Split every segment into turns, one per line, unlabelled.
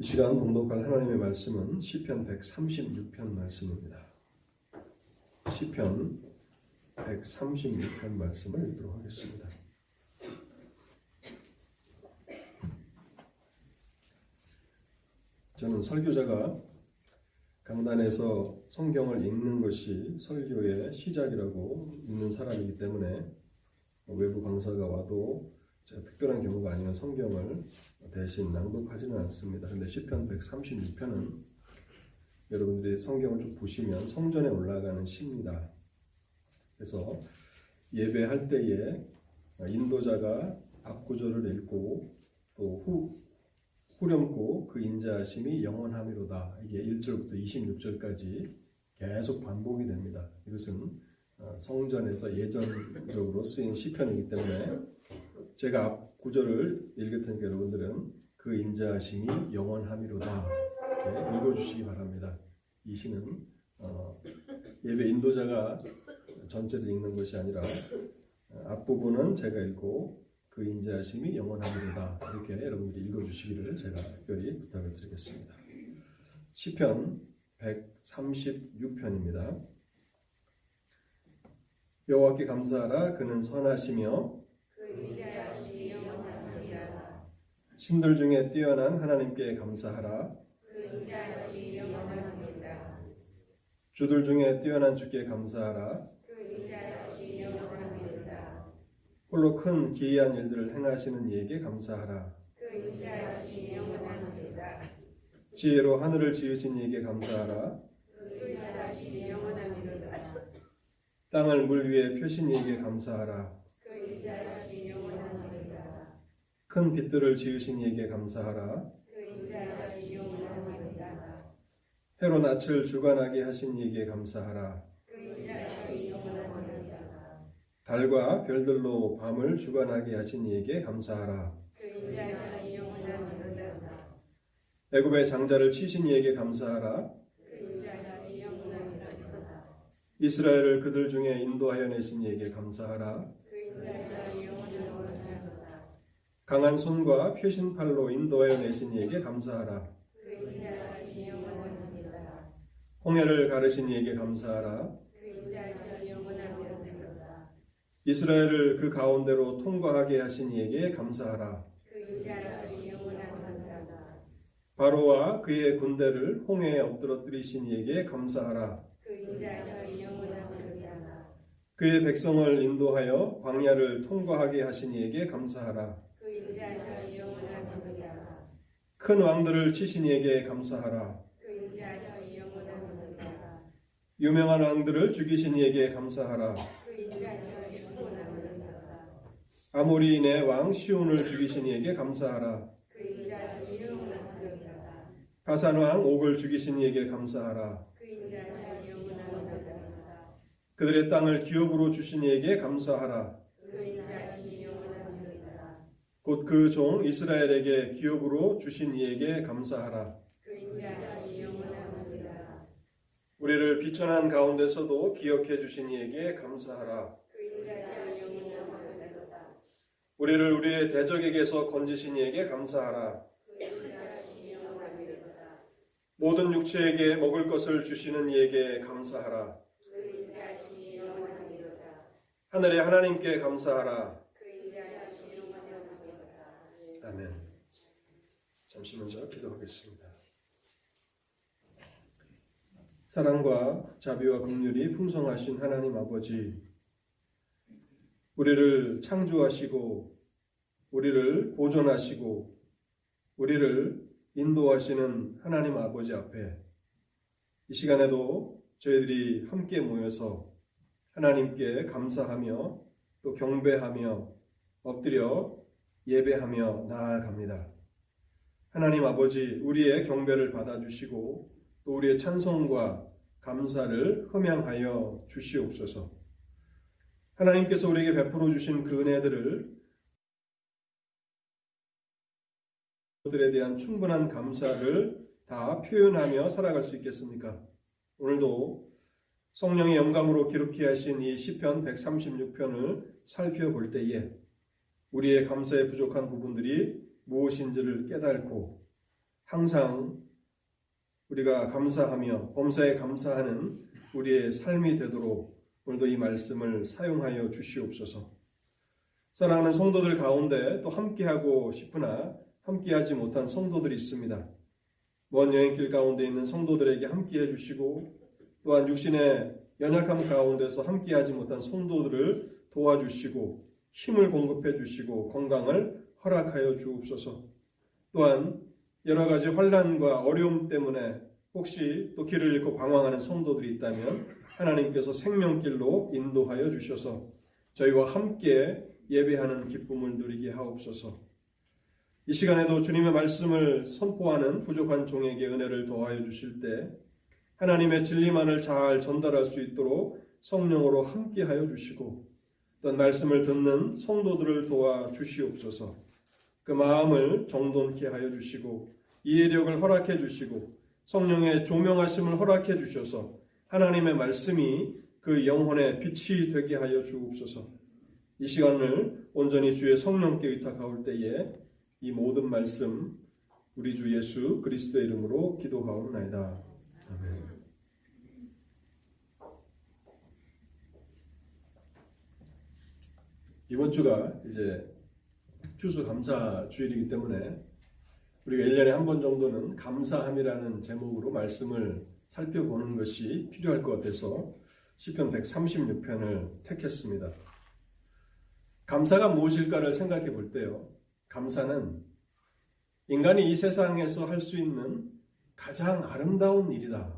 이 시간 봉독할 하나님의 말씀은 시편 136편 말씀입니다. 시편 136편 말씀을 읽도록 하겠습니다. 저는 설교자가 강단에서 성경을 읽는 것이 설교의 시작이라고 믿는 사람이기 때문에 외부 강사가 와도 제가 특별한 경우가 아니면 성경을 대신 낭독하지는 않습니다. 그런데 시편 136편은 여러분들이 성경을 쭉 보시면 성전에 올라가는 시입니다. 그래서 예배할 때에 인도자가 앞구절을 읽고 또 후, 후렴구 그 인자하심이 영원함이로다. 이게 1절부터 26절까지 계속 반복이 됩니다. 이것은 어, 성전에서 예전적으로 쓰인 시편이기 때문에 제가 앞 구절을 테니까 여러분들은 그 인자하심이 영원함이로다. 이렇게 읽어주시기 바랍니다. 이 시는 어, 예배 인도자가 전체를 읽는 것이 아니라 어, 앞부분은 제가 읽고 그 인자하심이 영원함이로다. 이렇게 여러분들이 읽어주시기를 제가 특별히 부탁을 드리겠습니다. 시편 136편입니다. 여호와께 감사하라 그는 선하시며 신들 중에 뛰어난 하나님께 감사하라. 주들 중에 뛰어난 주께 감사하라. 홀로 큰 기이한 일들을 행하시는 이에게 감사하라. 지혜로 하늘을 지으신 이에게 감사하라. 땅을 물 위에 펴신 이에게 감사하라 큰 빛들을 지으신 이에게 감사하라. 해로 낯을 주관하게 하신 이에게 감사하라. 달과 별들로 밤을 주관하게 하신 이에게 감사하라. 애굽의 장자를 치신 이에게 감사하라. 이스라엘을 그들 중에 인도하여 내신 이에게 감사하라 강한 손과 펴신 팔로 인도하여 내신 이에게 감사하라. 홍해를 가르신 이에게 감사하라. 이스라엘을 그 가운데로 통과하게 하신 이에게 감사하라. 바로와 그의 군대를 홍해에 엎드러뜨리신 이에게 감사하라. 그의 백성을 인도하여 광야를 통과하게 하신 이에게 감사하라 큰 왕들을 치신 이에게 감사하라. 유명한 왕들을 죽이신 이에게 감사하라. 아모리인의 왕 시온을 죽이신 이에게 감사하라. 바산 왕 옥을 죽이신 이에게 감사하라. 그들의 땅을 기업으로 주신 이에게 감사하라 곧 그 종 이스라엘에게 기업으로 주신 이에게 감사하라. 우리를 비천한 가운데서도 기억해 주신 이에게 감사하라. 우리를 우리의 대적에게서 건지신 이에게 감사하라. 모든 육체에게 먹을 것을 주시는 이에게 감사하라. 하늘의 하나님께 감사하라 아멘. 잠시 먼저 기도하겠습니다. 사랑과 자비와 긍휼이 풍성하신 하나님 아버지 우리를 창조하시고 우리를 보존하시고 우리를 인도하시는 하나님 아버지 앞에 이 시간에도 저희들이 함께 모여서 하나님께 감사하며 또 경배하며 엎드려 예배하며 나아갑니다. 하나님 아버지 우리의 경배를 받아주시고 또 우리의 찬송과 감사를 흠양하여 주시옵소서. 하나님께서 우리에게 베풀어 주신 그 은혜들을 들에 대한 충분한 감사를 다 표현하며 살아갈 수 있겠습니까? 오늘도 성령의 영감으로 기록해 하신 이 시편 136편을 살펴볼 때에 우리의 감사에 부족한 부분들이 무엇인지를 깨닫고 항상 우리가 감사하며 범사에 감사하는 우리의 삶이 되도록 오늘도 이 말씀을 사용하여 주시옵소서. 사랑하는 성도들 가운데 또 함께하고 싶으나 함께하지 못한 성도들이 있습니다. 먼 여행길 가운데 있는 성도들에게 함께해 주시고 또한 육신의 연약함 가운데서 함께하지 못한 성도들을 도와주시고 힘을 공급해 주시고 건강을 허락하여 주옵소서. 또한 여러 가지 환란과 어려움 때문에 혹시 또 길을 잃고 방황하는 성도들이 있다면 하나님께서 생명길로 인도하여 주셔서 저희와 함께 예배하는 기쁨을 누리게 하옵소서. 이 시간에도 주님의 말씀을 선포하는 부족한 종에게 은혜를 더하여 주실 때 하나님의 진리만을 잘 전달할 수 있도록 성령으로 함께하여 주시고 어떤 말씀을 듣는 성도들을 도와 주시옵소서. 그 마음을 정돈케 하여 주시고 이해력을 허락해 주시고 성령의 조명하심을 허락해 주셔서 하나님의 말씀이 그 영혼의 빛이 되게 하여 주옵소서. 이 시간을 온전히 주의 성령께 의탁하올 때에 이 모든 말씀 우리 주 예수 그리스도의 이름으로 기도하옵나이다. 아멘. 이번 주가 이제 추수 감사 주일이기 때문에 우리가 1년에 한 번 정도는 감사함이라는 제목으로 말씀을 살펴보는 것이 필요할 것 같아서 시편 136편을 택했습니다. 감사가 무엇일까를 생각해 볼 때요. 감사는 인간이 이 세상에서 할 수 있는 가장 아름다운 일이다.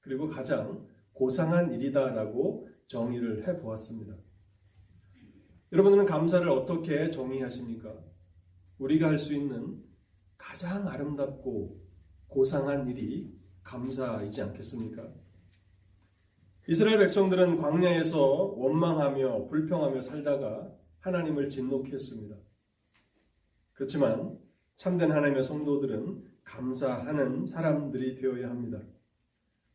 그리고 가장 고상한 일이다라고 정의를 해 보았습니다. 여러분들은 감사를 어떻게 정의하십니까? 우리가 할 수 있는 가장 아름답고 고상한 일이 감사이지 않겠습니까? 이스라엘 백성들은 광야에서 원망하며 불평하며 살다가 하나님을 진노했습니다. 그렇지만 참된 하나님의 성도들은 감사하는 사람들이 되어야 합니다.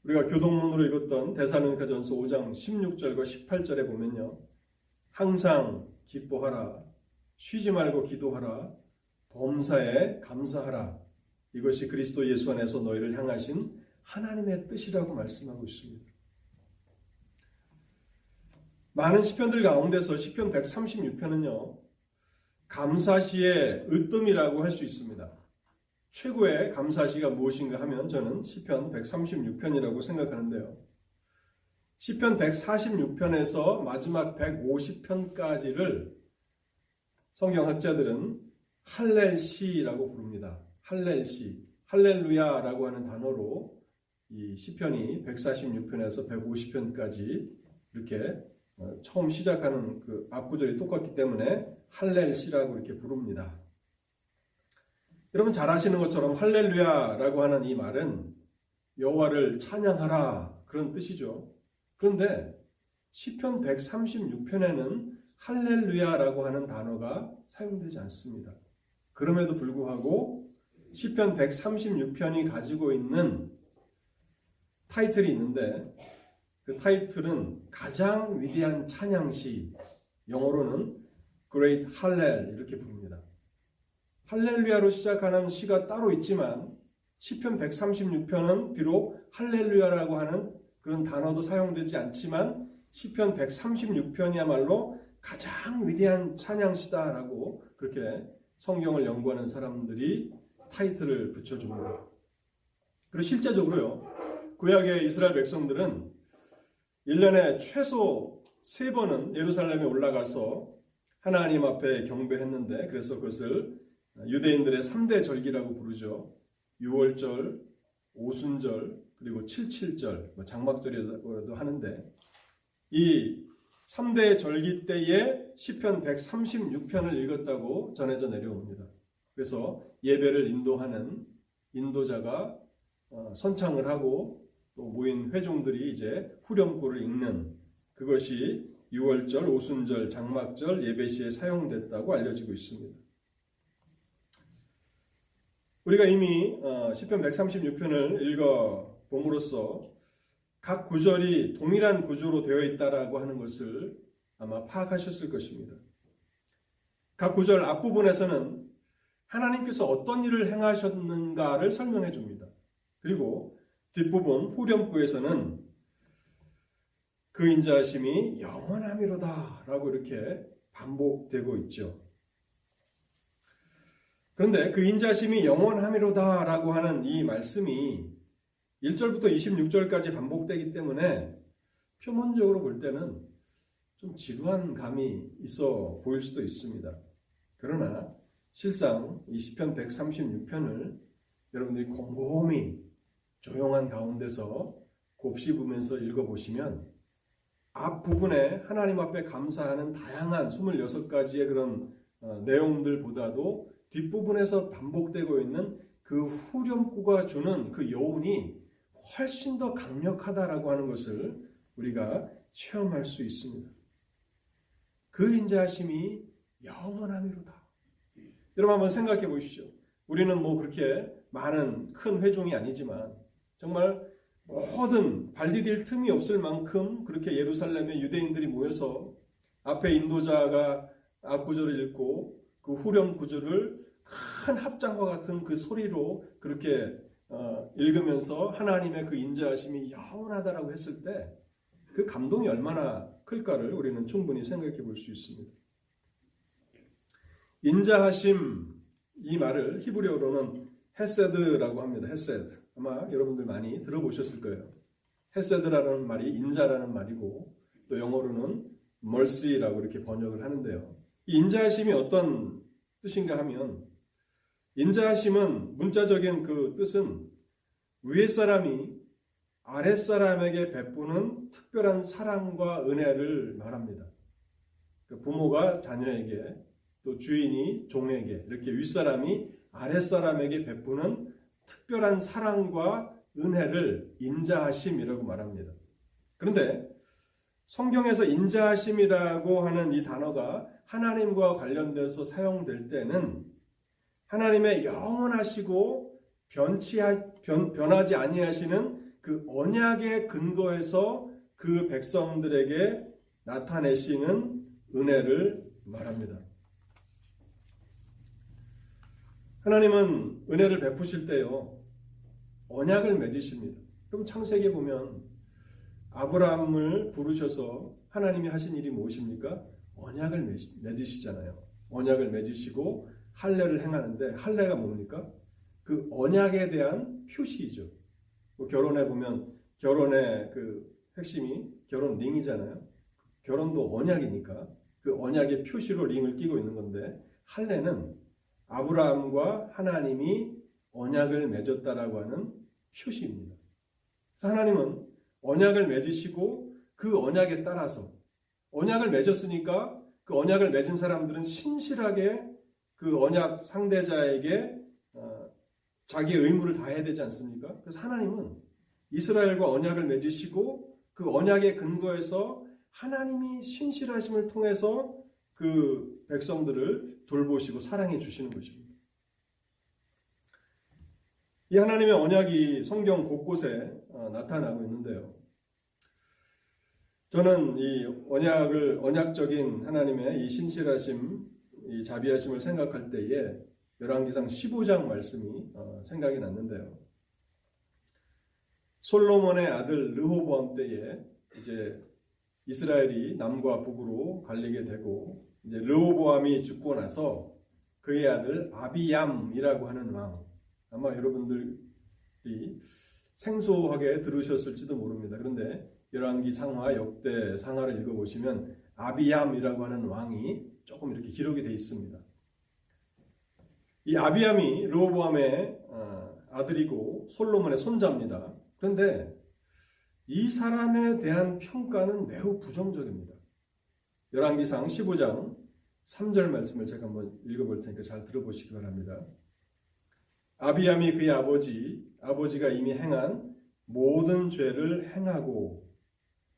우리가 교동문으로 읽었던 대사로니가전서 5장 16절과 18절에 보면요. 항상 기뻐하라. 쉬지 말고 기도하라. 범사에 감사하라. 이것이 그리스도 예수 안에서 너희를 향하신 하나님의 뜻이라고 말씀하고 있습니다. 많은 시편들 가운데서 시편 136편은요. 감사시의 으뜸이라고 할 수 있습니다. 최고의 감사시가 무엇인가 하면 저는 시편 136편이라고 생각하는데요. 시편 146편에서 마지막 150편까지를 성경학자들은 할렐시라고 부릅니다. 할렐시, 할렐루야라고 하는 단어로 이 시편이 146편에서 150편까지 이렇게 어, 처음 시작하는 그 앞구절이 똑같기 때문에 할렐시라고 이렇게 부릅니다. 여러분 잘 아시는 것처럼 할렐루야라고 하는 이 말은 여호와를 찬양하라 그런 뜻이죠. 그런데 시편 136편에는 할렐루야라고 하는 단어가 사용되지 않습니다. 그럼에도 불구하고 시편 136편이 가지고 있는 타이틀이 있는데 그 타이틀은 가장 위대한 찬양시 영어로는 Great Hallel 이렇게 부릅니다. 할렐루야로 시작하는 시가 따로 있지만 시편 136편은 비록 할렐루야라고 하는 그런 단어도 사용되지 않지만 시편 136편이야말로 가장 위대한 찬양시다라고 그렇게 성경을 연구하는 사람들이 타이틀을 붙여줍니다. 그리고 실제적으로요, 구약의 이스라엘 백성들은 1년에 최소 3번은 예루살렘에 올라가서 하나님 앞에 경배했는데 그래서 그것을 유대인들의 3대 절기라고 부르죠. 6월절, 오순절, 그리고 77절, 뭐 장막절이라고도 하는데 이 3대 절기 때에 시편 136편을 읽었다고 전해져 내려옵니다. 그래서 예배를 인도하는 인도자가 어, 선창을 하고 또 모인 회중들이 이제 후렴구를 읽는 그것이 6월절, 오순절, 장막절 예배 시에 사용됐다고 알려지고 있습니다. 우리가 이미 어, 시편 136편을 읽어 봄으로써 각 구절이 동일한 구조로 되어 있다라고 하는 것을 아마 파악하셨을 것입니다. 각 구절 앞부분에서는 하나님께서 어떤 일을 행하셨는가를 설명해 줍니다. 그리고 뒷부분 후렴구에서는 그 인자하심이 영원함이로다 라고 이렇게 반복되고 있죠. 그런데 그 인자심이 영원함이로다 라고 하는 이 말씀이 1절부터 26절까지 반복되기 때문에 표면적으로 볼 때는 좀 지루한 감이 있어 보일 수도 있습니다. 그러나 실상 이 시편 136편을 여러분들이 곰곰이 조용한 가운데서 곱씹으면서 읽어보시면 앞부분에 하나님 앞에 감사하는 다양한 26가지의 그런 어, 내용들보다도 뒷부분에서 반복되고 있는 그 후렴구가 주는 그 여운이 훨씬 더 강력하다라고 하는 것을 우리가 체험할 수 있습니다. 그 인자하심이 영원함이로다. 여러분 한번 생각해 보십시오. 우리는 뭐 그렇게 많은 큰 회종이 아니지만 정말 모든 발디딜 틈이 없을 만큼 그렇게 예루살렘에 유대인들이 모여서 앞에 인도자가 앞 구절을 읽고 그 후렴 구절을 큰 합장과 같은 그 소리로 그렇게 어, 읽으면서 하나님의 그 인자하심이 영원하다라고 했을 때 그 감동이 얼마나 클까를 우리는 충분히 생각해 볼 수 있습니다. 인자하심 이 말을 히브리어로는 חסד라고 합니다. חסד. 아마 여러분들 많이 들어보셨을 거예요. חסד라는 말이 인자라는 말이고 또 영어로는 mercy라고 이렇게 번역을 하는데요. 이 인자하심이 어떤 뜻인가 하면 인자하심은 문자적인 그 뜻은 위에 사람이 아랫 사람에게 베푸는 특별한 사랑과 은혜를 말합니다. 그 부모가 자녀에게 또 주인이 종에게 이렇게 윗사람이 아랫사람에게 베푸는 특별한 사랑과 은혜를 인자하심이라고 말합니다. 그런데 성경에서 인자하심이라고 하는 이 단어가 하나님과 관련돼서 사용될 때는 하나님의 영원하시고 변치하, 변, 변하지 아니하시는 그 언약의 근거에서 그 백성들에게 나타내시는 은혜를 말합니다. 하나님은 은혜를 베푸실 때요, 언약을 맺으십니다. 그럼 창세기에 보면 아브라함을 부르셔서 하나님이 하신 일이 무엇입니까? 언약을 맺으시잖아요. 언약을 맺으시고 할례를 행하는데 할례가 뭡니까? 그 언약에 대한 표시이죠. 뭐 결혼해 보면 결혼의 그 핵심이 결혼 링이잖아요. 결혼도 언약이니까 그 언약의 표시로 링을 끼고 있는 건데 할례는 아브라함과 하나님이 언약을 맺었다라고 하는 표시입니다. 그래서 하나님은 언약을 맺으시고 그 언약에 따라서 언약을 맺었으니까 그 언약을 맺은 사람들은 신실하게 그 언약 상대자에게 어, 자기의 의무를 다해야 되지 않습니까? 그래서 하나님은 이스라엘과 언약을 맺으시고 그 언약의 근거에서 하나님이 신실하심을 통해서 그 백성들을 돌보시고 사랑해 주시는 것입니다. 이 하나님의 언약이 성경 곳곳에 어, 나타나고 있는데요. 저는 이 언약을 언약적인 하나님의 이 신실하심, 이 자비하심을 생각할 때에 열왕기상 15장 말씀이 어, 생각이 났는데요. 솔로몬의 아들 르호보암 때에 이제 이스라엘이 남과 북으로 갈리게 되고 이제 르호보암이 죽고 나서 그의 아들 아비얌이라고 하는 왕 아마 여러분들이 생소하게 들으셨을지도 모릅니다. 그런데 열왕기 상하 역대 상하를 읽어보시면 아비암이라고 하는 왕이 조금 이렇게 기록이 되어 있습니다. 이 아비암이 르호보암의 어, 아들이고 솔로몬의 손자입니다. 그런데 이 사람에 대한 평가는 매우 부정적입니다. 열왕기상 15장 3절 말씀을 제가 한번 읽어볼 테니까 잘 들어보시기 바랍니다. 아비암이 그의 아버지, 아버지가 이미 행한 모든 죄를 행하고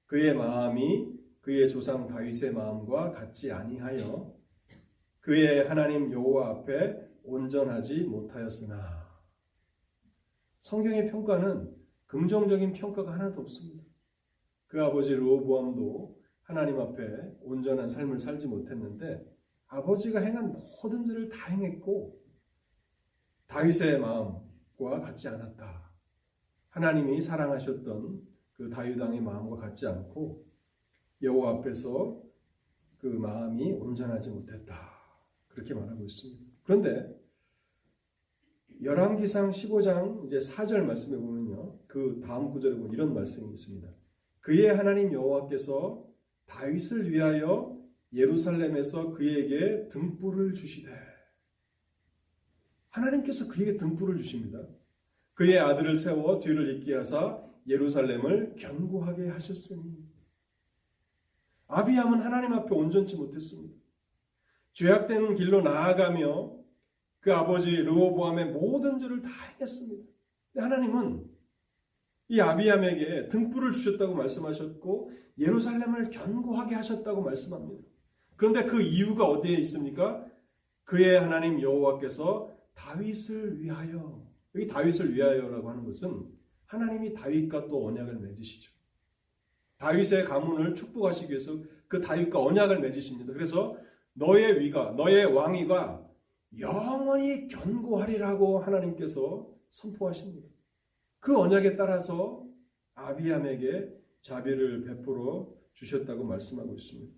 그의 마음이 그의 조상 다윗의 마음과 같지 아니하여 그의 하나님 여호와 앞에 온전하지 못하였으나 성경의 평가는 긍정적인 평가가 하나도 없습니다. 그 아버지 르호보암도 하나님 앞에 온전한 삶을 살지 못했는데 아버지가 행한 모든 죄를 다 행했고 다윗의 마음과 같지 않았다. 하나님이 사랑하셨던 그 다윗 왕의 마음과 같지 않고 여호와 앞에서 그 마음이 온전하지 못했다. 그렇게 말하고 있습니다. 그런데 열왕기상 15장 이제 4절 말씀에 보면요. 그 다음 구절에 보면 이런 말씀이 있습니다. 그의 하나님 여호와께서 다윗을 위하여 예루살렘에서 그에게 등불을 주시되 하나님께서 그에게 등불을 주십니다. 그의 아들을 세워 뒤를 잇게 하사 예루살렘을 견고하게 하셨으니 아비함은 하나님 앞에 온전치 못했습니다. 죄악된 길로 나아가며 그 아버지 르호보암의 모든 죄를 다 행했습니다. 하나님은 이 아비함에게 등불을 주셨다고 말씀하셨고 예루살렘을 견고하게 하셨다고 말씀합니다. 그런데 그 이유가 어디에 있습니까? 그의 하나님 여호와께서 다윗을 위하여 여기 다윗을 위하여라고 하는 것은 하나님이 다윗과 또 언약을 맺으시죠. 다윗의 가문을 축복하시기 위해서 그 다윗과 언약을 맺으십니다. 그래서 너의 위가 너의 왕위가 영원히 견고하리라고 하나님께서 선포하십니다. 그 언약에 따라서 아비함에게 자비를 베풀어 주셨다고 말씀하고 있습니다.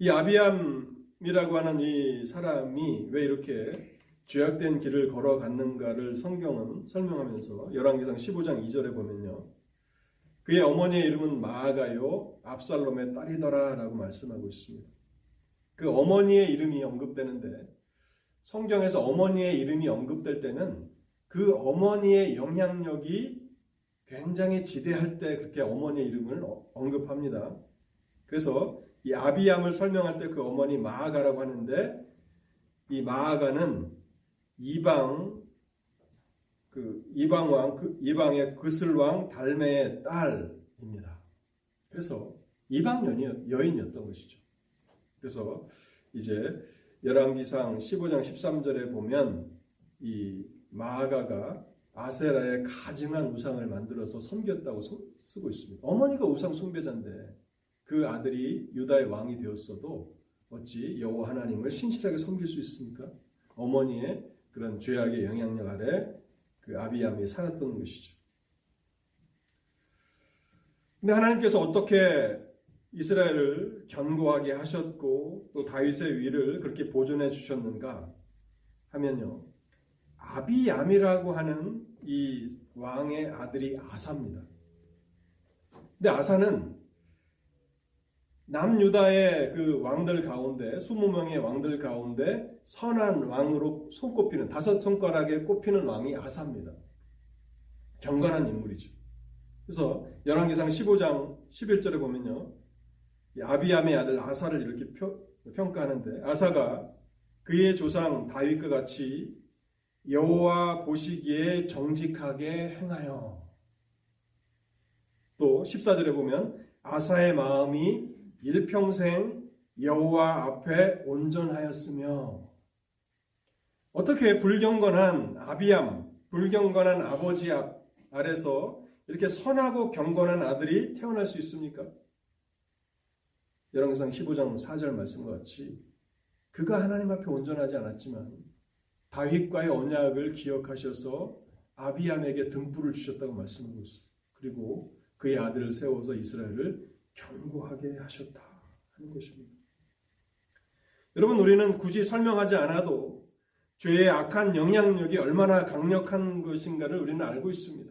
이 아비함이라고 하는 이 사람이 왜 이렇게 죄악된 길을 걸어갔는가를 성경은 설명하면서 열왕기상 15장 2절에 보면요. 그의 어머니의 이름은 마아가요 압살롬의 딸이더라라고 말씀하고 있습니다. 그 어머니의 이름이 언급되는데 성경에서 어머니의 이름이 언급될 때는 그 어머니의 영향력이 굉장히 지대할 때 그렇게 어머니의 이름을 언급합니다. 그래서 이 아비암을 설명할 때 그 어머니 마아가라고 하는데 이 마아가는 이방 그 이방 왕 그 이방의 그슬 왕 달메의 딸입니다. 그래서 이방 여인, 여인이었던 것이죠. 그래서 이제 열왕기상 15장 13절에 보면 이 마아가가 아세라의 가증한 우상을 만들어서 섬겼다고 쓰고 있습니다. 어머니가 우상 숭배자인데 그 아들이 유다의 왕이 되었어도 어찌 여호와 하나님을 신실하게 섬길 수 있습니까? 어머니의 그런 죄악의 영향력 아래 그 아비암이 살았던 것이죠. 근데 하나님께서 어떻게 이스라엘을 견고하게 하셨고 또 다윗의 위를 그렇게 보존해 주셨는가 하면요. 아비암이라고 하는 이 왕의 아들이 아사입니다. 근데 아사는 남유다의 그 왕들 가운데 20명의 왕들 가운데 선한 왕으로 손꼽히는 다섯 손가락에 꼽히는 왕이 아사입니다. 경건한 인물이죠. 그래서 열왕기상 15장 11절에 보면요. 아비암의 아들 아사를 이렇게 평가하는데 아사가 그의 조상 다윗과 같이 여호와 보시기에 정직하게 행하여 또 14절에 보면 아사의 마음이 일평생 여호와 앞에 온전하였으며 어떻게 불경건한 아비암, 불경건한 아버지 앞 아래서 이렇게 선하고 경건한 아들이 태어날 수 있습니까? 열왕상 15장 4절 말씀과 같이 그가 하나님 앞에 온전하지 않았지만 다윗과의 언약을 기억하셔서 아비암에게 등불을 주셨다고 말씀하고 있어요. 그리고 그의 아들을 세워서 이스라엘을 견고하게 하셨다 하는 것입니다. 여러분 우리는 굳이 설명하지 않아도 죄의 악한 영향력이 얼마나 강력한 것인가를 우리는 알고 있습니다.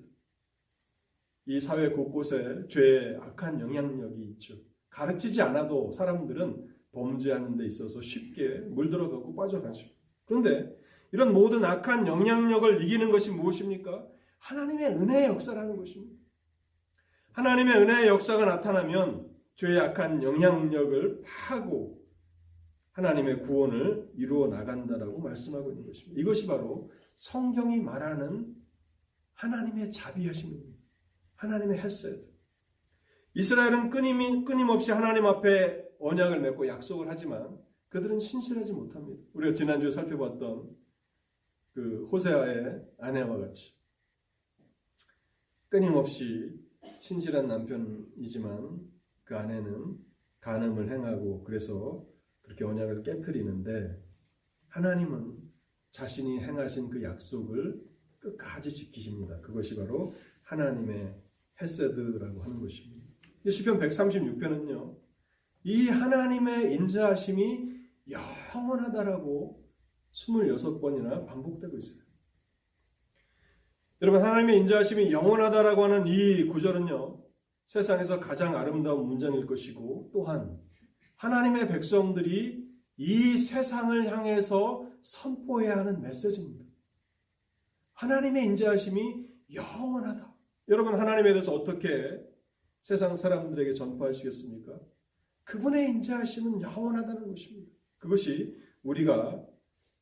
이 사회 곳곳에 죄의 악한 영향력이 있죠. 가르치지 않아도 사람들은 범죄하는 데 있어서 쉽게 물들어가고 빠져가죠. 그런데 이런 모든 악한 영향력을 이기는 것이 무엇입니까? 하나님의 은혜의 역사라는 것입니다. 하나님의 은혜의 역사가 나타나면 죄의 약한 영향력을 파고 하나님의 구원을 이루어 나간다라고 말씀하고 있는 것입니다. 이것이 바로 성경이 말하는 하나님의 자비하심입니다. 하나님의 햇셋. 이스라엘은 끊임, 끊임없이 하나님 앞에 언약을 맺고 약속을 하지만 그들은 신실하지 못합니다. 우리가 지난주에 살펴봤던 그 호세아의 아내와 같이 끊임없이 신실한 남편이지만 그 아내는 간음을 행하고 그래서 그렇게 언약을 깨뜨리는데 하나님은 자신이 행하신 그 약속을 끝까지 지키십니다. 그것이 바로 하나님의 헤세드라고 하는 것입니다. 시편 136편은요. 이 하나님의 인자하심이 영원하다라고 26번이나 반복되고 있어요. 여러분 하나님의 인자하심이 영원하다라고 하는 이 구절은요. 세상에서 가장 아름다운 문장일 것이고 또한 하나님의 백성들이 이 세상을 향해서 선포해야 하는 메시지입니다. 하나님의 인자하심이 영원하다. 여러분 하나님에 대해서 어떻게 세상 사람들에게 전파하시겠습니까? 그분의 인자하심은 영원하다는 것입니다. 그것이 우리가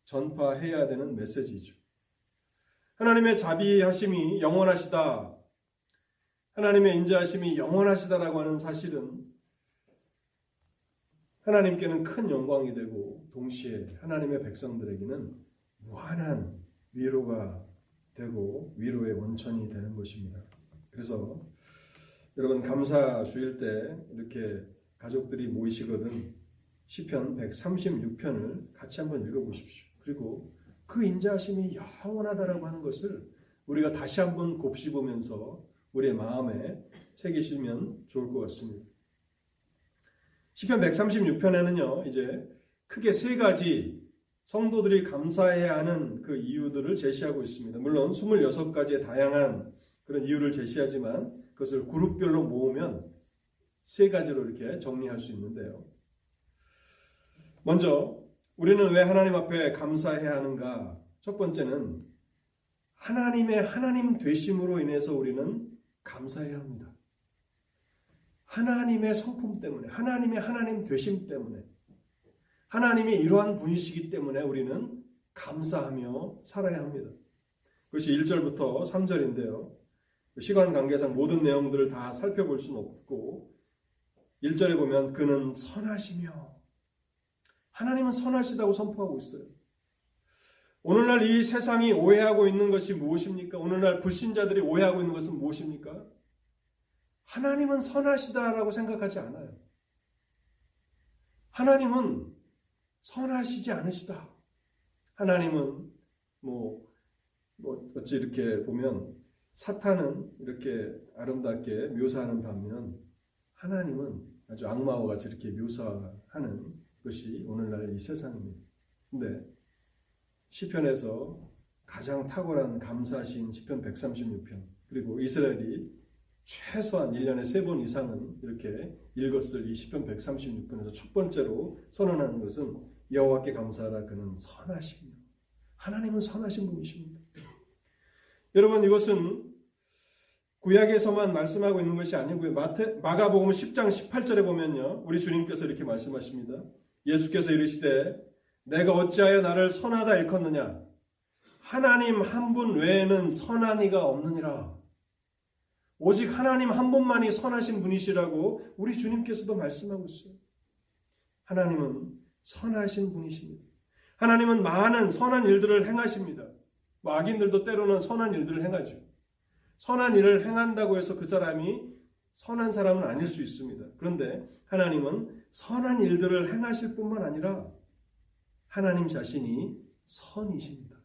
전파해야 되는 메시지죠. 하나님의 자비하심이 영원하시다. 하나님의 인자하심이 영원하시다라고 하는 사실은 하나님께는 큰 영광이 되고 동시에 하나님의 백성들에게는 무한한 위로가 되고 위로의 원천이 되는 것입니다. 그래서 여러분 감사 주일 때 이렇게 가족들이 모이시거든 시편 136편을 같이 한번 읽어 보십시오. 그리고 그 인자하심이 영원하다라고 하는 것을 우리가 다시 한번 곱씹으면서 우리의 마음에 새기시면 좋을 것 같습니다. 시편 136편에는요. 이제 크게 세 가지 성도들이 감사해야 하는 그 이유들을 제시하고 있습니다. 물론 26가지의 다양한 그런 이유를 제시하지만 그것을 그룹별로 모으면 세 가지로 이렇게 정리할 수 있는데요. 먼저 우리는 왜 하나님 앞에 감사해야 하는가? 첫 번째는 하나님의 하나님 되심으로 인해서 우리는 감사해야 합니다. 하나님의 성품 때문에, 하나님의 하나님 되심 때문에, 하나님이 이러한 분이시기 때문에 우리는 감사하며 살아야 합니다. 그것이 1절부터 3절인데요. 시간 관계상 모든 내용들을 다 살펴볼 수는 없고, 1절에 보면 그는 선하시며, 하나님은 선하시다고 선포하고 있어요. 오늘날 이 세상이 오해하고 있는 것이 무엇입니까? 오늘날 불신자들이 오해하고 있는 것은 무엇입니까? 하나님은 선하시다라고 생각하지 않아요. 하나님은 선하시지 않으시다. 하나님은 뭐, 뭐 어찌 이렇게 보면 사탄은 이렇게 아름답게 묘사하는 반면 하나님은 아주 악마와 같이 이렇게 묘사하는 것이 오늘날 이 세상입니다. 근데 시편에서 가장 탁월한 감사신 시편 136편 그리고 이스라엘이 최소한 1년에 3번 이상은 이렇게 읽었을 이 시편 136편에서 첫 번째로 선언하는 것은 여호와께 감사하라 그는 선하십니다. 하나님은 선하신 분이십니다. 여러분 이것은 구약에서만 말씀하고 있는 것이 아니고요. 마태, 마가복음 10장 18절에 보면요. 우리 주님께서 이렇게 말씀하십니다. 예수께서 이르시되 내가 어찌하여 나를 선하다 일컫느냐 하나님 한 분 외에는 선한 이가 없느니라. 오직 하나님 한 분만이 선하신 분이시라고 우리 주님께서도 말씀하고 있어요. 하나님은 선하신 분이십니다. 하나님은 많은 선한 일들을 행하십니다. 뭐 악인들도 때로는 선한 일들을 행하죠. 선한 일을 행한다고 해서 그 사람이 선한 사람은 아닐 수 있습니다. 그런데 하나님은 선한 일들을 행하실 뿐만 아니라 하나님 자신이 선이십니다.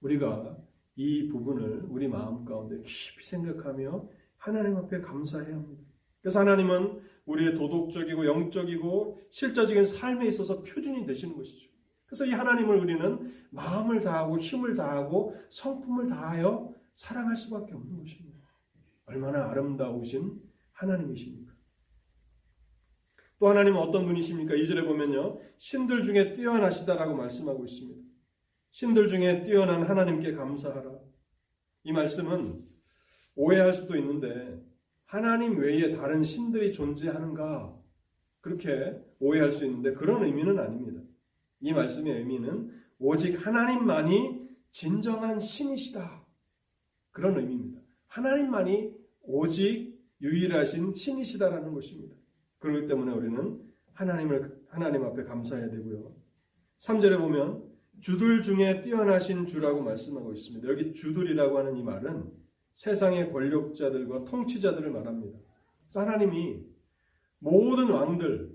우리가 이 부분을 우리 마음 가운데 깊이 생각하며 하나님 앞에 감사해야 합니다. 그래서 하나님은 우리의 도덕적이고 영적이고 실제적인 삶에 있어서 표준이 되시는 것이죠. 그래서 이 하나님을 우리는 마음을 다하고 힘을 다하고 성품을 다하여 사랑할 수밖에 없는 것입니다. 얼마나 아름다우신 하나님이십니까? 또 하나님은 어떤 분이십니까? 2절에 보면요. 신들 중에 뛰어나시다라고 말씀하고 있습니다. 신들 중에 뛰어난 하나님께 감사하라. 이 말씀은 오해할 수도 있는데 하나님 외에 다른 신들이 존재하는가? 그렇게 오해할 수 있는데 그런 의미는 아닙니다. 이 말씀의 의미는 오직 하나님만이 진정한 신이시다. 그런 의미입니다. 하나님만이 오직 유일하신 신이시다라는 것입니다. 그렇기 때문에 우리는 하나님을 하나님 앞에 감사해야 되고요. 3절에 보면 주들 중에 뛰어나신 주라고 말씀하고 있습니다. 여기 주들이라고 하는 이 말은 세상의 권력자들과 통치자들을 말합니다. 하나님이 모든 왕들,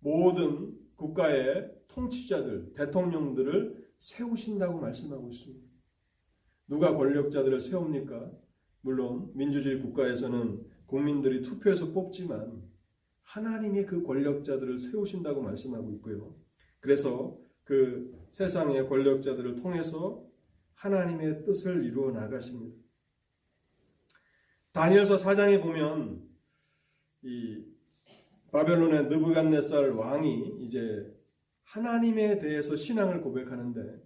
모든 국가의 통치자들, 대통령들을 세우신다고 말씀하고 있습니다. 누가 권력자들을 세웁니까? 물론 민주주의 국가에서는 국민들이 투표해서 뽑지만 하나님이 그 권력자들을 세우신다고 말씀하고 있고요. 그래서 그 세상의 권력자들을 통해서 하나님의 뜻을 이루어 나가십니다. 다니엘서 4장에 보면 이 바벨론의 느부갓네살 왕이 이제 하나님에 대해서 신앙을 고백하는데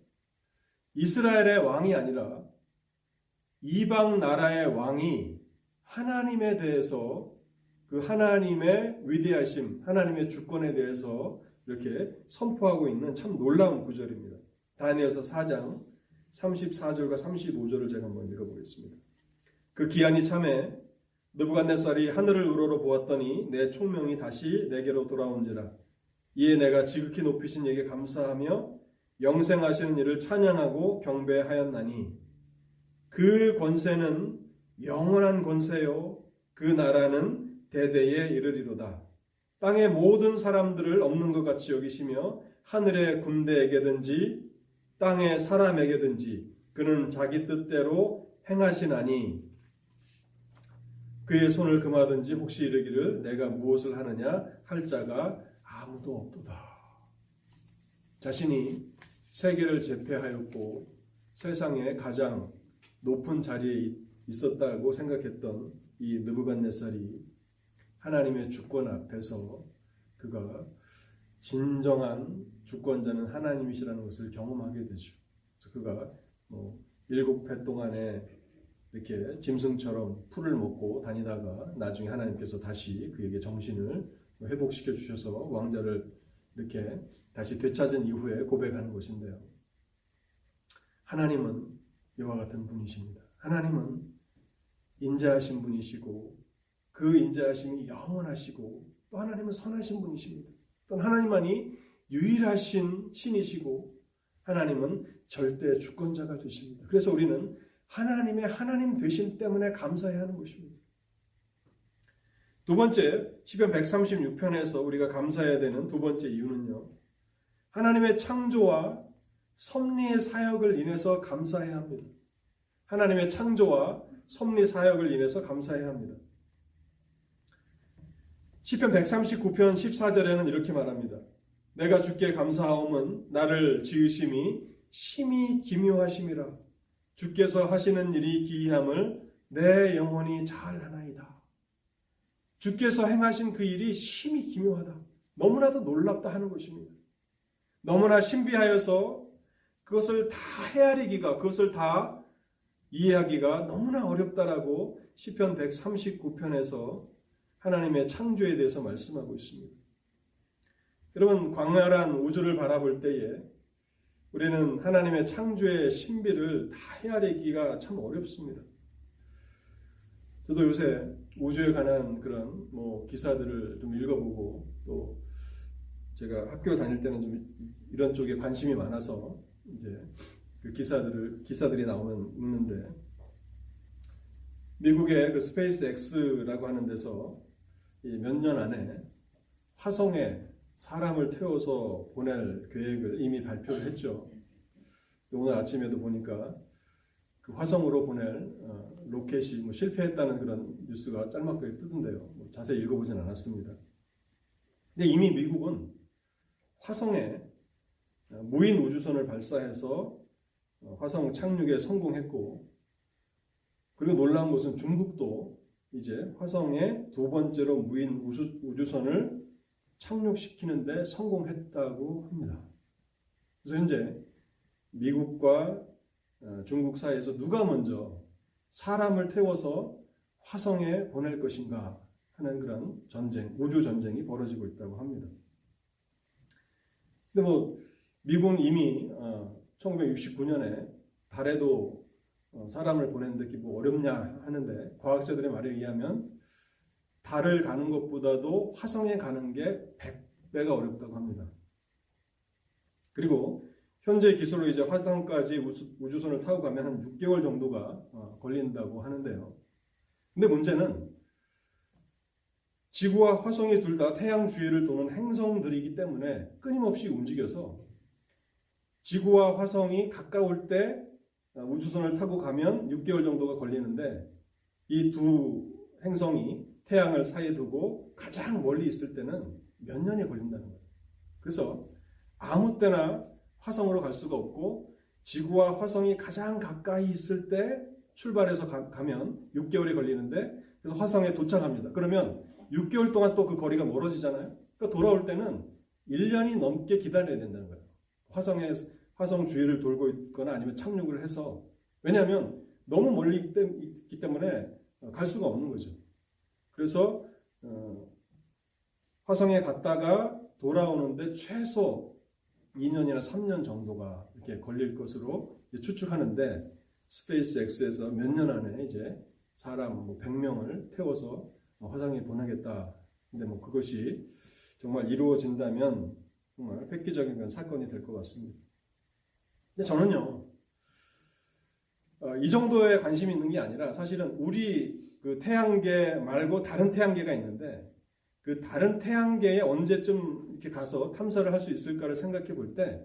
이스라엘의 왕이 아니라 이방 나라의 왕이 하나님에 대해서 그 하나님의 위대하심, 하나님의 주권에 대해서 이렇게 선포하고 있는 참 놀라운 구절입니다. 다니엘서 4장 34절과 35절을 제가 한번 읽어보겠습니다. 그 기한이 참에 느부갓네살이 하늘을 우러러 보았더니 내 총명이 다시 내게로 돌아온지라 이에 내가 지극히 높이신 이에게 감사하며 영생하시는 이를 찬양하고 경배하였나니 그 권세는 영원한 권세요 그 나라는 대대에 이르리로다 땅의 모든 사람들을 없는 것 같이 여기시며 하늘의 군대에게든지 땅의 사람에게든지 그는 자기 뜻대로 행하시나니 그의 손을 금하든지 혹시 이르기를 내가 무엇을 하느냐 할 자가 아무도 없도다. 자신이 세계를 제패하였고 세상에 가장 높은 자리에 있었다고 생각했던 이 느부갓네살이 하나님의 주권 앞에서 그가 진정한 주권자는 하나님이시라는 것을 경험하게 되죠. 그래서 그가 뭐 일곱 해 동안에 이렇게 짐승처럼 풀을 먹고 다니다가 나중에 하나님께서 다시 그에게 정신을 회복시켜 주셔서 왕자를 이렇게 다시 되찾은 이후에 고백하는 것인데요. 하나님은 이와 같은 분이십니다. 하나님은 인자하신 분이시고 그 인자하심이 영원하시고 또 하나님은 선하신 분이십니다. 또 하나님만이 유일하신 신이시고 하나님은 절대 주권자가 되십니다. 그래서 우리는 하나님의 하나님 되심 때문에 감사해야 하는 것입니다. 두 번째, 시편 136편에서 우리가 감사해야 되는 두 번째 이유는요. 하나님의 창조와 섭리의 사역을 인해서 감사해야 합니다. 하나님의 창조와 섭리 사역을 인해서 감사해야 합니다. 시편 139편 14절에는 이렇게 말합니다. 내가 주께 감사하옴은 나를 지으심이 심히 기묘하심이라 주께서 하시는 일이 기이함을 내 영혼이 잘 하나이다. 주께서 행하신 그 일이 심히 기묘하다. 너무나도 놀랍다 하는 것입니다. 너무나 신비하여서 그것을 다 헤아리기가, 그것을 다 이해하기가 너무나 어렵다라고 시편 139편에서 하나님의 창조에 대해서 말씀하고 있습니다. 여러분 광활한 우주를 바라볼 때에 우리는 하나님의 창조의 신비를 다 헤아리기가 참 어렵습니다. 저도 요새 우주에 관한 그런 뭐 기사들을 좀 읽어보고 또 제가 학교 다닐 때는 좀 이런 쪽에 관심이 많아서 이제 그 기사들을 기사들이 나오면 읽는데 미국의 그 스페이스 X라고 하는 데서 몇 년 안에 화성에 사람을 태워서 보낼 계획을 이미 발표를 했죠. 오늘 아침에도 보니까 그 화성으로 보낼 어, 로켓이 뭐 실패했다는 그런 뉴스가 짤막하게 뜨던데요. 뭐 자세히 읽어보진 않았습니다. 근데 이미 미국은 화성에 어, 무인 우주선을 발사해서 어, 화성 착륙에 성공했고, 그리고 놀라운 것은 중국도 이제 화성에 두 번째로 무인 우주, 우주선을 착륙시키는데 성공했다고 합니다. 그래서 현재 미국과 어, 중국 사이에서 누가 먼저 사람을 태워서 화성에 보낼 것인가 하는 그런 전쟁, 우주 전쟁이 벌어지고 있다고 합니다. 근데 뭐 미국은 이미 1969년에 어, 달에도 어, 사람을 보내는데 뭐 어렵냐 하는데 과학자들의 말에 의하면 달을 가는 것보다도 화성에 가는 게 100배가 어렵다고 합니다. 그리고 현재 기술로 이제 화성까지 우주, 선을 타고 가면 한 6개월 정도가 어, 걸린다고 하는데요. 근데 문제는 지구와 화성이 둘 다 태양 주위를 도는 행성들이기 때문에 끊임없이 움직여서 지구와 화성이 가까울 때 어, 우주선을 타고 가면 6개월 정도가 걸리는데 이 두 행성이 태양을 사이에 두고 가장 멀리 있을 때는 몇 년이 걸린다는 거예요. 그래서 아무 때나 화성으로 갈 수가 없고 지구와 화성이 가장 가까이 있을 때 출발해서 가, 면 6개월이 걸리는데 그래서 화성에 도착합니다. 그러면 6개월 동안 또 그 거리가 멀어지잖아요. 그러니까 돌아올 때는 1년이 넘게 기다려야 된다는 거예요. 화성에 화성 주위를 돌고 있거나 아니면 착륙을 해서 왜냐하면 너무 멀리 있기 때문에 갈 수가 없는 거죠. 그래서 어, 화성에 갔다가 돌아오는데 최소 2년이나 3년 정도가 이렇게 걸릴 것으로 추측하는데 스페이스 X에서 몇 년 안에 이제 사람 뭐 100명을 태워서 화성에 보내겠다. 근데 뭐 그것이 정말 이루어진다면 정말 획기적인 사건이 될 것 같습니다. 근데 저는요, 어, 이 정도에 관심이 있는 게 아니라 사실은 우리 그 태양계 말고 다른 태양계가 있는데 그 다른 태양계에 언제쯤 이렇게 가서 탐사를 할 수 있을까를 생각해 볼 때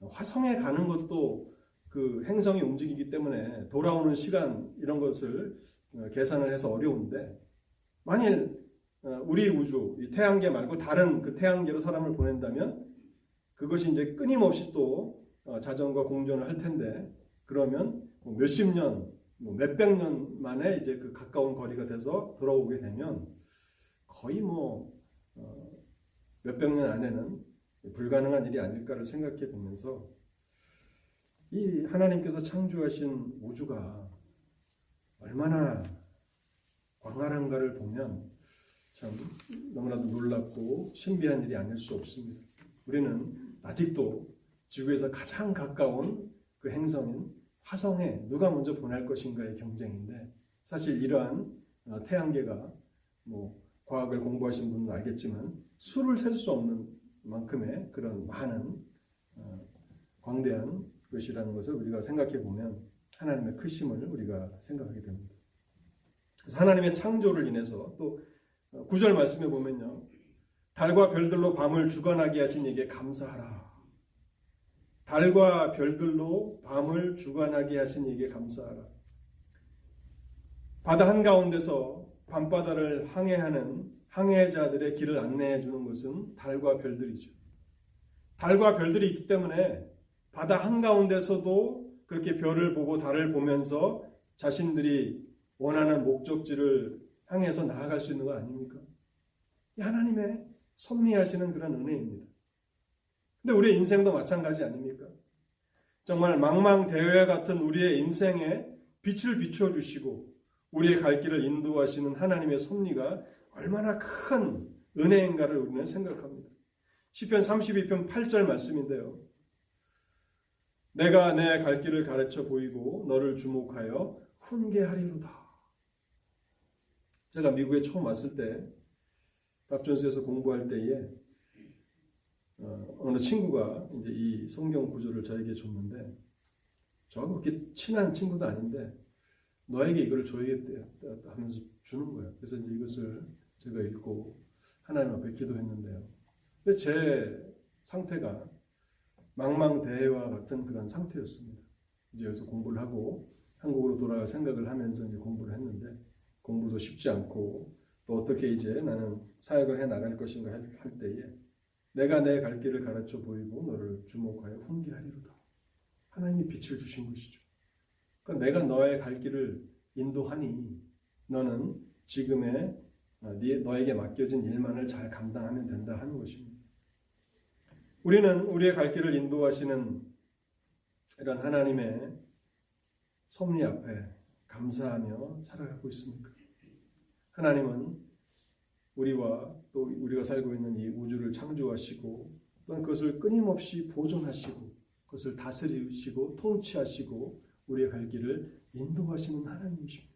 화성에 가는 것도 그 행성이 움직이기 때문에 돌아오는 시간 이런 것을 어, 계산을 해서 어려운데 만일 어, 우리 우주, 이 태양계 말고 다른 그 태양계로 사람을 보낸다면 그것이 이제 끊임없이 또 어, 자전과 공전을 할 텐데 그러면 뭐 몇십 년, 뭐 몇백 년 만에 이제 그 가까운 거리가 돼서 돌아오게 되면 거의 뭐 어, 몇백 년 안에는 불가능한 일이 아닐까를 생각해 보면서 이 하나님께서 창조하신 우주가 얼마나 광활한가를 보면 참 너무나도 놀랍고 신비한 일이 아닐 수 없습니다. 우리는 아직도 지구에서 가장 가까운 그 행성인 화성에 누가 먼저 보낼 것인가의 경쟁인데 사실 이러한 어, 태양계가 뭐 과학을 공부하신 분은 알겠지만 수를 셀 수 없는 만큼의 그런 많은 어, 광대한 것이라는 것을 우리가 생각해 보면 하나님의 크심을 우리가 생각하게 됩니다. 그래서 하나님의 창조를 인해서 또 어, 구절 말씀에 보면요. 달과 별들로 밤을 주관하게 하신 이에게 감사하라. 달과 별들로 밤을 주관하게 하신 이에게 감사하라. 바다 한가운데서 밤바다를 항해하는 항해자들의 길을 안내해 주는 것은 달과 별들이죠. 달과 별들이 있기 때문에 바다 한가운데서도 그렇게 별을 보고 달을 보면서 자신들이 원하는 목적지를 향해서 나아갈 수 있는 거 아닙니까? 하나님의 섭리하시는 그런 은혜입니다. 근데 우리의 인생도 마찬가지 아닙니까? 정말 망망대회 같은 우리의 인생에 빛을 비춰 주시고 우리의 갈 길을 인도하시는 하나님의 섭리가 얼마나 큰 은혜인가를 우리는 생각합니다. 시편 32편 8절 말씀인데요. 내가 내 갈 길을 가르쳐 보이고 너를 주목하여 훈계하리로다. 제가 미국에 처음 왔을 때 밥존스에서 공부할 때에 어, 느 친구가 이제 이 성경 구조를 저에게 줬는데 저하고 그렇게 친한 친구도 아닌데 너에게 이걸 줘야겠다 하면서 주는 거예요. 그래서 이제 이것을 제가 읽고 하나님 앞에 기도했는데요. 근데 제 상태가 망망대해와 같은 그런 상태였습니다. 이제 여기서 공부를 하고 한국으로 돌아갈 생각을 하면서 이제 공부를 했는데 공부도 쉽지 않고 또 어떻게 이제 나는 사역을 해 나갈 것인가 할, 할 때에 내가 내 갈 길을 가르쳐 보이고 너를 주목하여 훈계하리로다. 하나님이 빛을 주신 것이죠. 그러니까 내가 너의 갈 길을 인도하니 너는 지금의 어, 너에게 맡겨진 일만을 잘 감당하면 된다 하는 것입니다. 우리는 우리의 갈 길을 인도하시는 이런 하나님의 섭리 앞에 감사하며 살아가고 있습니까? 하나님은 우리와 또 우리가 살고 있는 이 우주를 창조하시고 또한 그것을 끊임없이 보존하시고 그것을 다스리시고 통치하시고 우리의 갈 길을 인도하시는 하나님이십니다.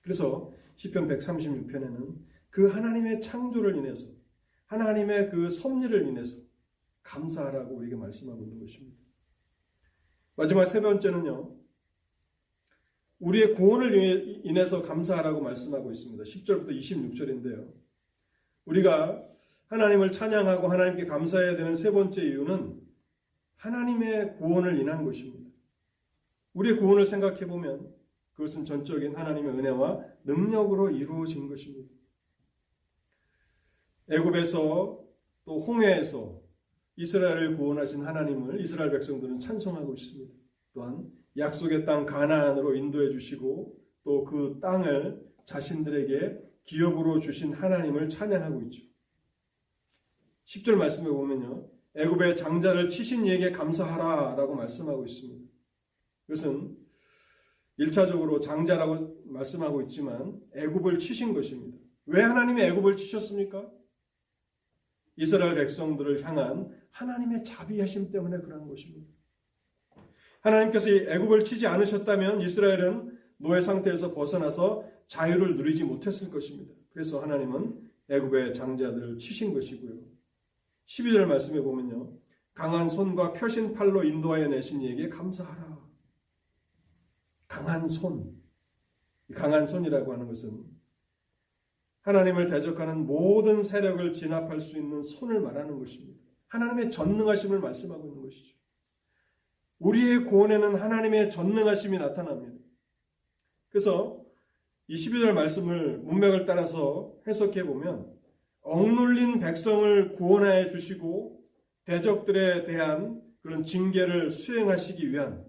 그래서 시편 136편에는 그 하나님의 창조를 인해서 하나님의 그 섭리를 인해서 감사하라고 우리에게 말씀하고 있는 것입니다. 마지막 세 번째는요. 우리의 구원을 인해서 감사하라고 말씀하고 있습니다. 10절부터 26절인데요. 우리가 하나님을 찬양하고 하나님께 감사해야 되는 세 번째 이유는 하나님의 구원을 인한 것입니다. 우리의 구원을 생각해 보면 그것은 전적인 하나님의 은혜와 능력으로 이루어진 것입니다. 애굽에서 또 홍해에서 이스라엘을 구원하신 하나님을 이스라엘 백성들은 찬송하고 있습니다. 또한 약속의 땅 가나안으로 인도해 주시고 또 그 땅을 자신들에게 기업으로 주신 하나님을 찬양하고 있죠. 10절 말씀에 보면요. 애굽의 장자를 치신 이에게 감사하라 라고 말씀하고 있습니다. 이것은 1차적으로 장자라고 말씀하고 있지만 애굽을 치신 것입니다. 왜 하나님이 애굽을 치셨습니까? 이스라엘 백성들을 향한 하나님의 자비하심 때문에 그런 것입니다. 하나님께서 애굽을 치지 않으셨다면 이스라엘은 노예 상태에서 벗어나서 자유를 누리지 못했을 것입니다. 그래서 하나님은 애굽의 장자들을 치신 것이고요. 12절 말씀에 보면요. 강한 손과 펴신 팔로 인도하여 내신 이에게 감사하라. 강한 손. 강한 손이라고 하는 것은 하나님을 대적하는 모든 세력을 진압할 수 있는 손을 말하는 것입니다. 하나님의 전능하심을 말씀하고 있는 것이죠. 우리의 구원에는 하나님의 전능하심이 나타납니다. 그래서 이 12절 말씀을 문맥을 따라서 해석해 보면 억눌린 백성을 구원하여 주시고 대적들에 대한 그런 징계를 수행하시기 위한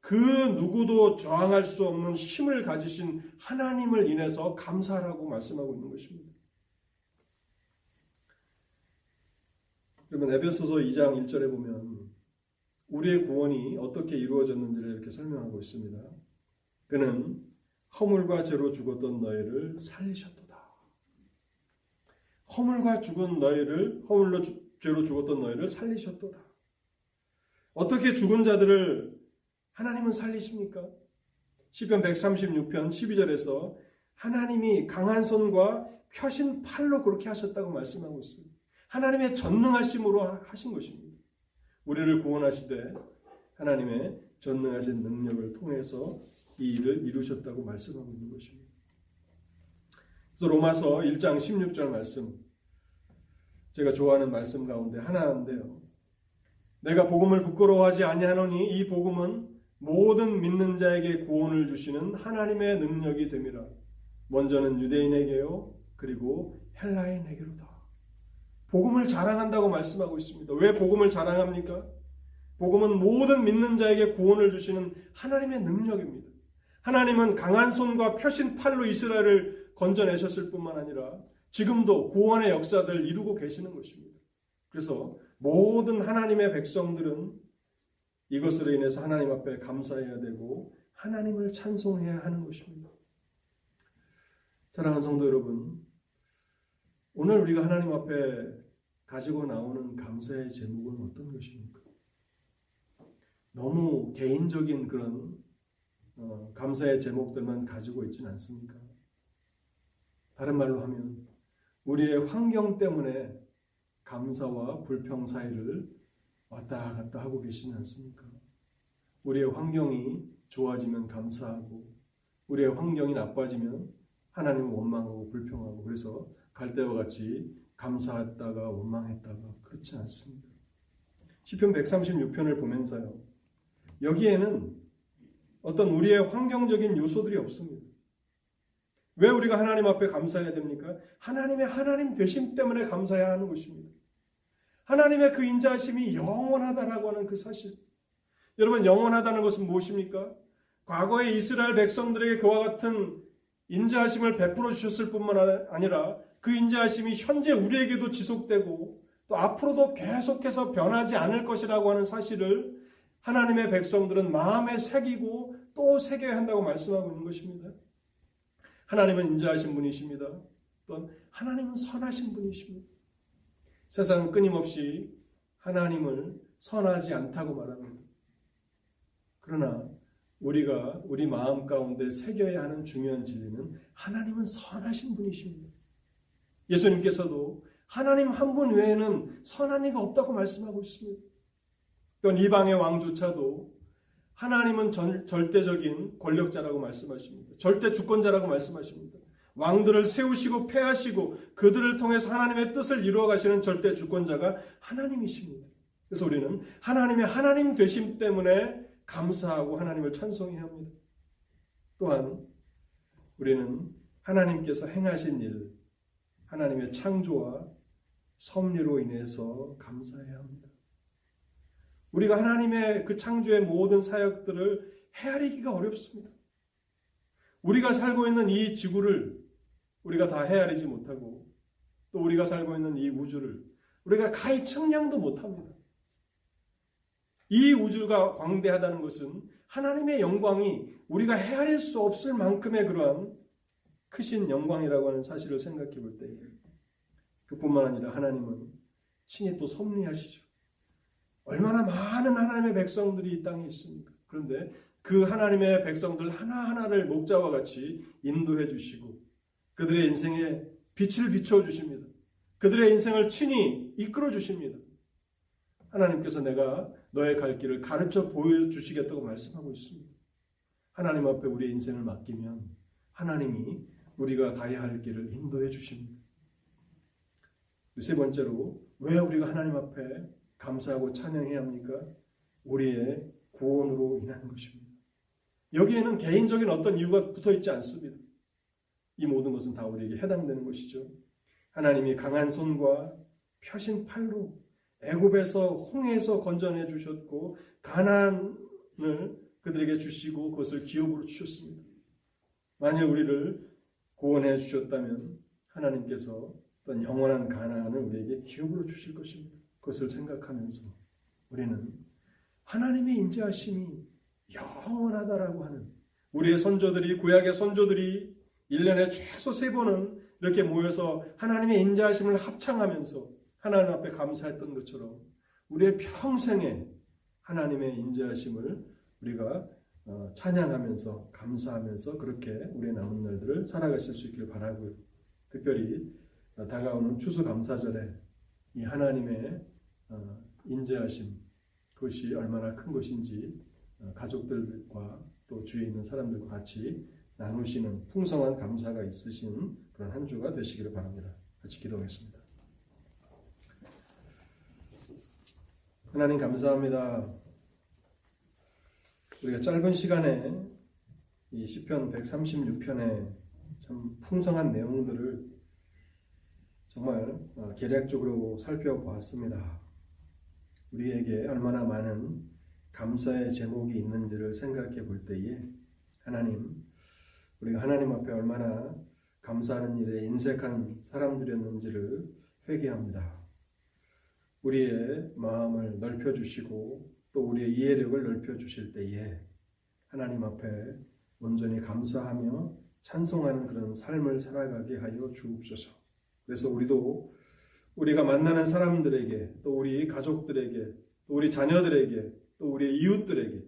그 누구도 저항할 수 없는 힘을 가지신 하나님을 인해서 감사하라고 말씀하고 있는 것입니다. 그러면 에베소서 2장 1절에 보면 우리의 구원이 어떻게 이루어졌는지를 이렇게 설명하고 있습니다. 그는 허물과 죄로 죽었던 너희를 살리셨도다. 허물과 죽은 너희를 허물로 죄로 죽었던 너희를 살리셨도다. 어떻게 죽은 자들을 하나님은 살리십니까? 시편 136편 12절에서 하나님이 강한 손과 펴신 팔로 그렇게 하셨다고 말씀하고 있습니다. 하나님의 전능하심으로 하신 것입니다. 우리를 구원하시되 하나님의 전능하신 능력을 통해서 이 일을 이루셨다고 말씀하고 있는 것입니다. 그래서 로마서 1장 16절 말씀 제가 좋아하는 말씀 가운데 하나인데요. 내가 복음을 부끄러워하지 아니하노니 이 복음은 모든 믿는 자에게 구원을 주시는 하나님의 능력이 됨이라. 먼저는 유대인에게요. 그리고 헬라인에게로다. 복음을 자랑한다고 말씀하고 있습니다. 왜 복음을 자랑합니까? 복음은 모든 믿는 자에게 구원을 주시는 하나님의 능력입니다. 하나님은 강한 손과 펴신 팔로 이스라엘을 건져내셨을 뿐만 아니라 지금도 구원의 역사들을 이루고 계시는 것입니다. 그래서 모든 하나님의 백성들은 이것으로 인해서 하나님 앞에 감사해야 되고 하나님을 찬송해야 하는 것입니다. 사랑하는 성도 여러분, 오늘 우리가 하나님 앞에 가지고 나오는 감사의 제목은 어떤 것입니까? 너무 개인적인 그런 어, 감사의 제목들만 가지고 있지는 않습니까? 다른 말로 하면 우리의 환경 때문에 감사와 불평 사이를 왔다 갔다 하고 계시지 않습니까? 우리의 환경이 좋아지면 감사하고 우리의 환경이 나빠지면 하나님을 원망하고 불평하고 그래서 갈대와 같이 감사했다가 원망했다가 그렇지 않습니다. 시편 136편을 보면서요. 여기에는 어떤 우리의 환경적인 요소들이 없습니다. 왜 우리가 하나님 앞에 감사해야 됩니까? 하나님의 하나님 되심 때문에 감사해야 하는 것입니다. 하나님의 그 인자하심이 영원하다라고 하는 그 사실. 여러분 영원하다는 것은 무엇입니까? 과거에 이스라엘 백성들에게 그와 같은 인자하심을 베풀어 주셨을 뿐만 아니라 그 인자하심이 현재 우리에게도 지속되고 또 앞으로도 계속해서 변하지 않을 것이라고 하는 사실을 하나님의 백성들은 마음에 새기고 또 새겨야 한다고 말씀하고 있는 것입니다. 하나님은 인자하신 분이십니다. 또 하나님은 선하신 분이십니다. 세상은 끊임없이 하나님을 선하지 않다고 말합니다. 그러나 우리가 우리 마음 가운데 새겨야 하는 중요한 진리는 하나님은 선하신 분이십니다. 예수님께서도 하나님 한 분 외에는 선한 이가 없다고 말씀하고 있습니다. 또한 이방의 왕조차도 하나님은 전, 절대적인 권력자라고 말씀하십니다. 절대 주권자라고 말씀하십니다. 왕들을 세우시고 패하시고 그들을 통해서 하나님의 뜻을 이루어 가시는 절대 주권자가 하나님이십니다. 그래서 우리는 하나님의 하나님 되심 때문에 감사하고 하나님을 찬송해야 합니다. 또한 우리는 하나님께서 행하신 일, 하나님의 창조와 섭리로 인해서 감사해야 합니다. 우리가 하나님의 그 창조의 모든 사역들을 헤아리기가 어렵습니다. 우리가 살고 있는 이 지구를 우리가 다 헤아리지 못하고 또 우리가 살고 있는 이 우주를 우리가 가히 측량도 못합니다. 이 우주가 광대하다는 것은 하나님의 영광이 우리가 헤아릴 수 없을 만큼의 그러한 크신 영광이라고 하는 사실을 생각해 볼 때, 그뿐만 아니라 하나님은 친히 또 섭리하시죠. 얼마나 많은 하나님의 백성들이 이 땅에 있습니까? 그런데 그 하나님의 백성들 하나하나를 목자와 같이 인도해 주시고 그들의 인생에 빛을 비춰 주십니다. 그들의 인생을 친히 이끌어 주십니다. 하나님께서 내가 너의 갈 길을 가르쳐 보여주시겠다고 말씀하고 있습니다. 하나님 앞에 우리의 인생을 맡기면 하나님이 우리가 가야 할 길을 인도해 주십니다. 세 번째로 왜 우리가 하나님 앞에 감사하고 찬양해야 합니까? 우리의 구원으로 인한 것입니다. 여기에는 개인적인 어떤 이유가 붙어 있지 않습니다. 이 모든 것은 다 우리에게 해당되는 것이죠. 하나님이 강한 손과 펴신 팔로 애굽에서 홍해에서 건져내 주셨고 가난을 그들에게 주시고 그것을 기업으로 주셨습니다. 만약 우리를 구원해 주셨다면 하나님께서 어떤 영원한 가난을 우리에게 기업으로 주실 것입니다. 그것을 생각하면서 우리는 하나님의 인자하심이 영원하다라고 하는 우리의 선조들이 구약의 선조들이 1년에 최소 세 번은 이렇게 모여서 하나님의 인자하심을 합창하면서 하나님 앞에 감사했던 것처럼 우리의 평생에 하나님의 인자하심을 우리가 어, 찬양하면서 감사하면서 그렇게 우리의 남은 날들을 살아가실 수 있기를 바라고요. 특별히 다가오는 추수감사절에 이 하나님의 어, 인자하심 그것이 얼마나 큰 것인지 어, 가족들과 또 주위에 있는 사람들과 같이 나누시는 풍성한 감사가 있으신 그런 한 주가 되시기를 바랍니다. 같이 기도하겠습니다. 하나님 감사합니다. 우리가 짧은 시간에 이 시편 136편의 참 풍성한 내용들을 정말 어, 계략적으로 살펴보았습니다. 우리에게 얼마나 많은 감사의 제목이 있는지를 생각해 볼 때에 하나님, 우리가 하나님 앞에 얼마나 감사하는 일에 인색한 사람들이었는지를 회개합니다. 우리의 마음을 넓혀 주시고 또 우리의 이해력을 넓혀 주실 때에 하나님 앞에 온전히 감사하며 찬송하는 그런 삶을 살아가게 하여 주옵소서. 그래서 우리도 우리가 만나는 사람들에게 또 우리 가족들에게 또 우리 자녀들에게 또 우리 이웃들에게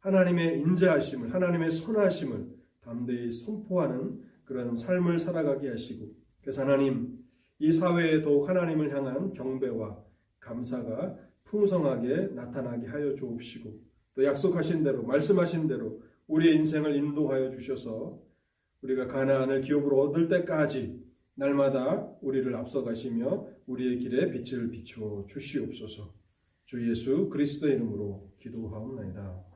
하나님의 인자하심을 하나님의 선하심을 담대히 선포하는 그런 삶을 살아가게 하시고 그래서 하나님 이 사회에 더욱 하나님을 향한 경배와 감사가 풍성하게 나타나게 하여 주옵시고 또 약속하신 대로 말씀하신 대로 우리의 인생을 인도하여 주셔서 우리가 가나안을 기업으로 얻을 때까지 날마다 우리를 앞서가시며 우리의 길에 빛을 비추어 주시옵소서. 주 예수 그리스도의 이름으로 기도하옵나이다.